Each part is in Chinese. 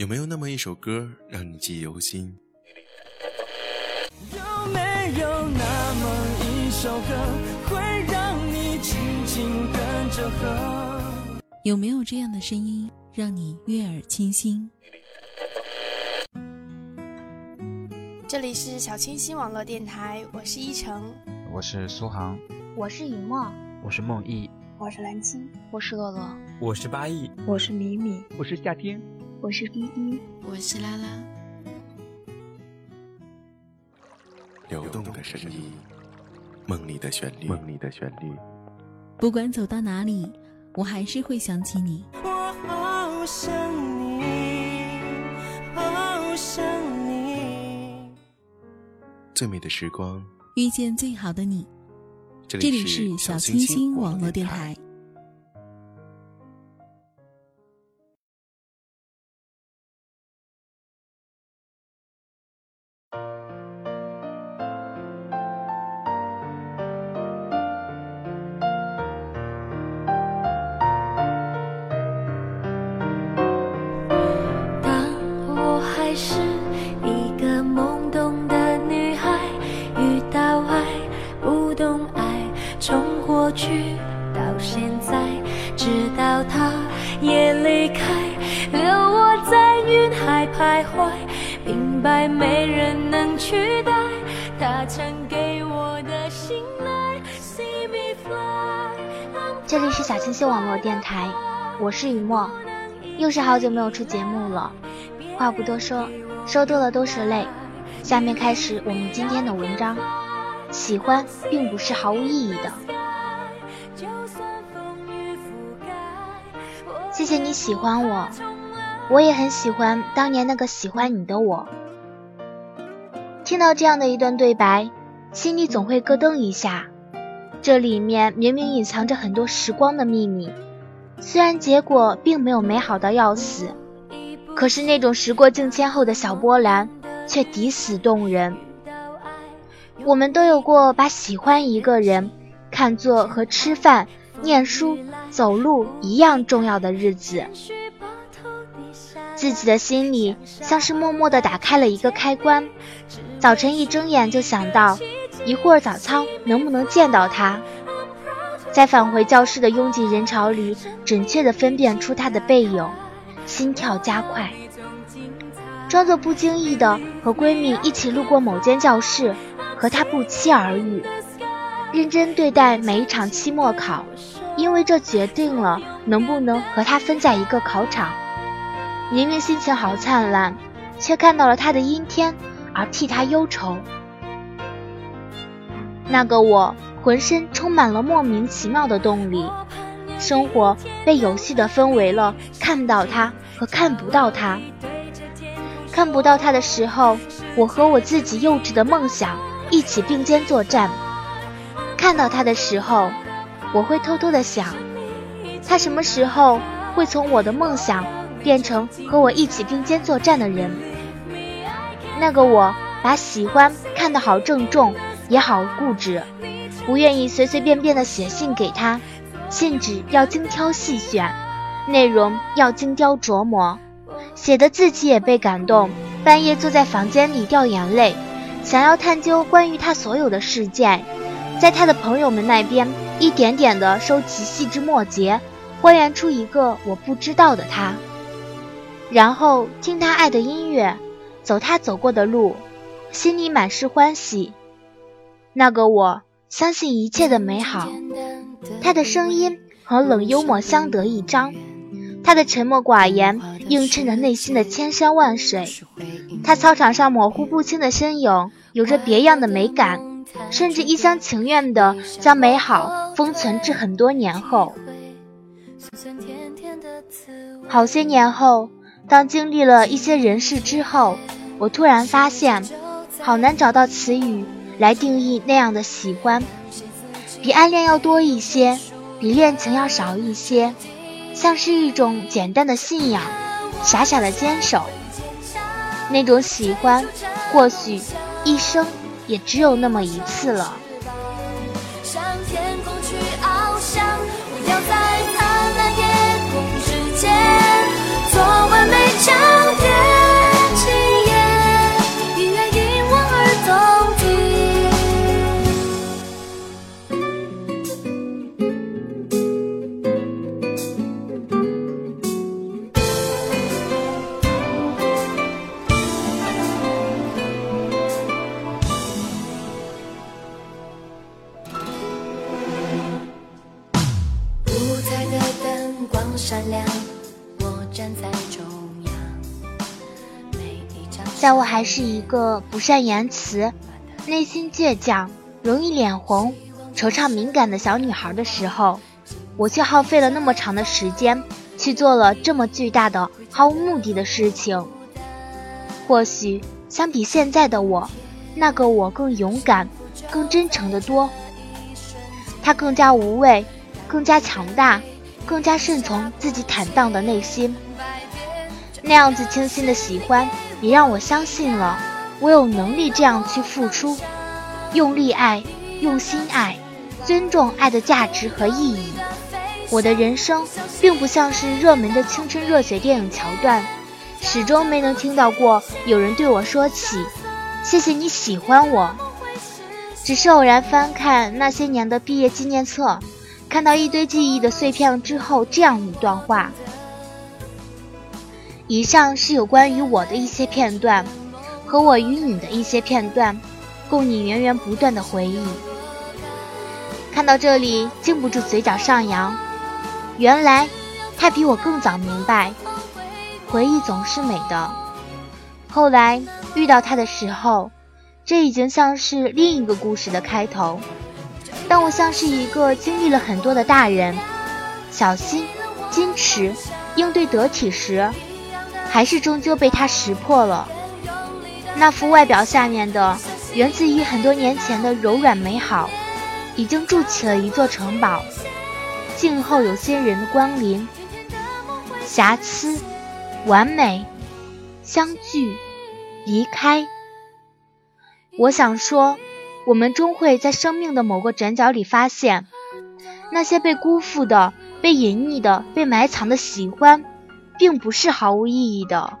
有没有那么一首歌让你记忆犹新？有没有那么一首歌会让你轻轻跟着和？有没有这样的声音让你悦耳清新？这里是小清新网络电台，我是依晨，我是苏杭，我是雨墨，我是梦忆，我是蓝青，我是洛洛，我是八亿，我是米米，我是夏天，我是依依，我是拉拉。流动的声音，梦里的旋律，梦里的旋律。不管走到哪里，我还是会想起你。我好想你，好想你。最美的时光，遇见最好的你。这里是小清新网络电台。徘徊，明白没人能取代他曾给我的信赖。See me fly。这里是小清新网络电台，我是雨墨，又是好久没有出节目了。话不多说，说多了都是泪。下面开始我们今天的文章。喜欢并不是毫无意义的。谢谢你喜欢我，我也很喜欢当年那个喜欢你的我。听到这样的一段对白，心里总会咯噔一下。这里面明明隐藏着很多时光的秘密，虽然结果并没有美好到要死，可是那种时过境迁后的小波澜，却抵死动人。我们都有过把喜欢一个人看作和吃饭。念书、走路一样重要的日子，自己的心里像是默默地打开了一个开关。早晨一睁眼就想到，一会儿早操能不能见到他，在返回教室的拥挤人潮里，准确地分辨出他的背影，心跳加快，装作不经意的和闺蜜一起路过某间教室，和他不期而遇。认真对待每一场期末考，因为这决定了能不能和他分在一个考场。明明心情好灿烂，却看到了他的阴天，而替他忧愁。那个我浑身充满了莫名其妙的动力，生活被有序的分为了看到他和看不到他。看不到他的时候，我和我自己幼稚的梦想一起并肩作战。看到他的时候，我会偷偷的想，他什么时候会从我的梦想变成和我一起并肩作战的人？那个我把喜欢看得好郑重，也好固执，不愿意随随便便的写信给他，信纸要精挑细选，内容要精雕琢磨，写的自己也被感动，半夜坐在房间里掉眼泪，想要探究关于他所有的事件。在他的朋友们那边，一点点地收集细枝末节，还原出一个我不知道的他。然后听他爱的音乐，走他走过的路，心里满是欢喜。那个我相信一切的美好。他的声音和冷幽默相得益彰，他的沉默寡言映衬着内心的千山万水。他操场上模糊不清的身影，有着别样的美感。甚至一厢情愿地将美好封存至很多年后。好些年后，当经历了一些人事之后，我突然发现，好难找到词语来定义那样的喜欢，比暗恋要多一些，比恋情要少一些，像是一种简单的信仰，傻傻的坚守。那种喜欢，或许一生。也只有那么一次了。善良，我站在中央。在我还是一个不善言辞，内心倔强，容易脸红，惆怅敏感的小女孩的时候，我却耗费了那么长的时间去做了这么巨大的、毫无目的的事情。或许相比现在的我，那个我更勇敢、更真诚的多，他更加无畏，更加强大。更加顺从自己坦荡的内心。那样子清新的喜欢。也让我相信了，我有能力这样去付出，用力爱，用心爱，尊重爱的价值和意义。我的人生并不像是热门的青春热血电影桥段，始终没能听到过有人对我说起“谢谢你喜欢我”。只是偶然翻看那些年的毕业纪念册，看到一堆记忆的碎片之后，这样一段话。以上是有关于我的一些片段，和我与你的一些片段，供你源源不断的回忆。看到这里，禁不住嘴角上扬。原来，他比我更早明白，回忆总是美的。后来遇到他的时候，这已经像是另一个故事的开头。但我像是一个经历了很多的大人，小心、矜持、应对得体时。还是终究被他识破了。那副外表下面的，源自于很多年前的柔软美好，已经筑起了一座城堡，静候有心人的光临。瑕疵、完美、相聚、离开。我想说，我们终会在生命的某个转角里发现，那些被辜负的、被隐匿的、被埋藏的喜欢。并不是毫无意义的。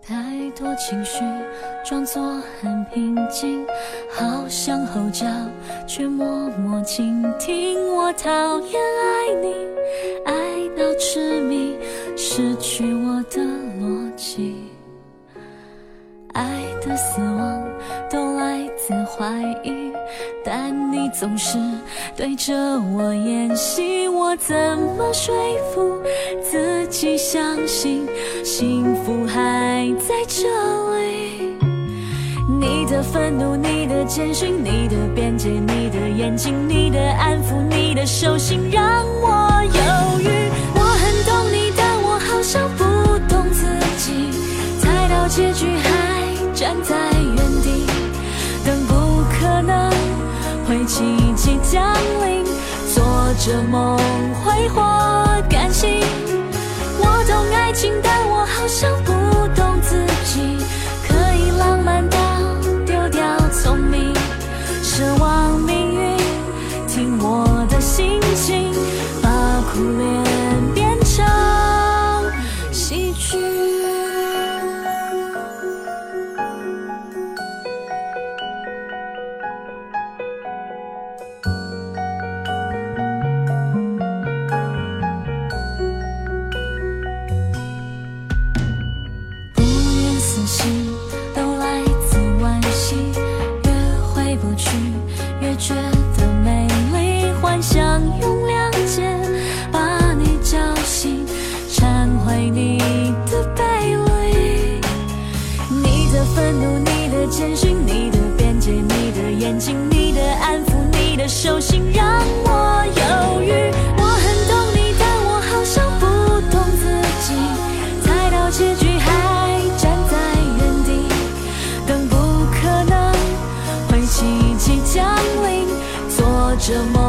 太多情绪装作很平静，好想吼叫，却默默倾听。我讨厌爱你，总是对着我演戏，我怎么说服自己相信幸福还在这里？你的愤怒，你的监讯，你的边界，你的眼睛，你的安抚，你的手心，让我犹豫。我很懂你，但我好像不懂自己，猜到结局还站在原地。等不可能会奇迹降临，做着梦挥霍感情。我懂爱情，但我好像不懂自己。可以浪漫到丢掉聪明，奢望命运听我的心情，把苦恋变成喜剧。觉得美丽，幻想用谅解把你叫醒，忏悔你的卑微，你的愤怒，你的谦逊，你的辩解，你的眼睛，你的安抚，你的手心。这么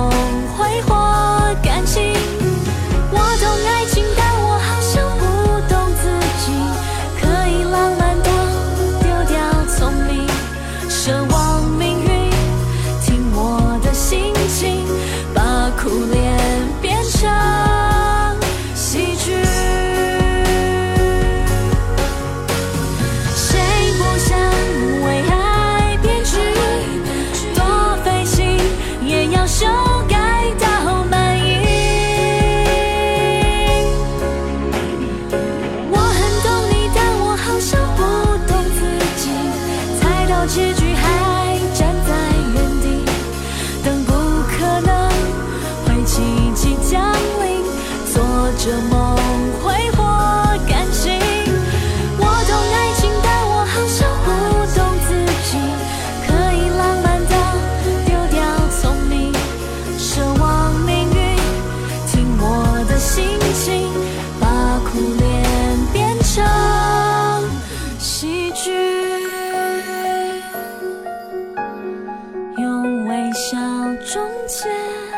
到终结。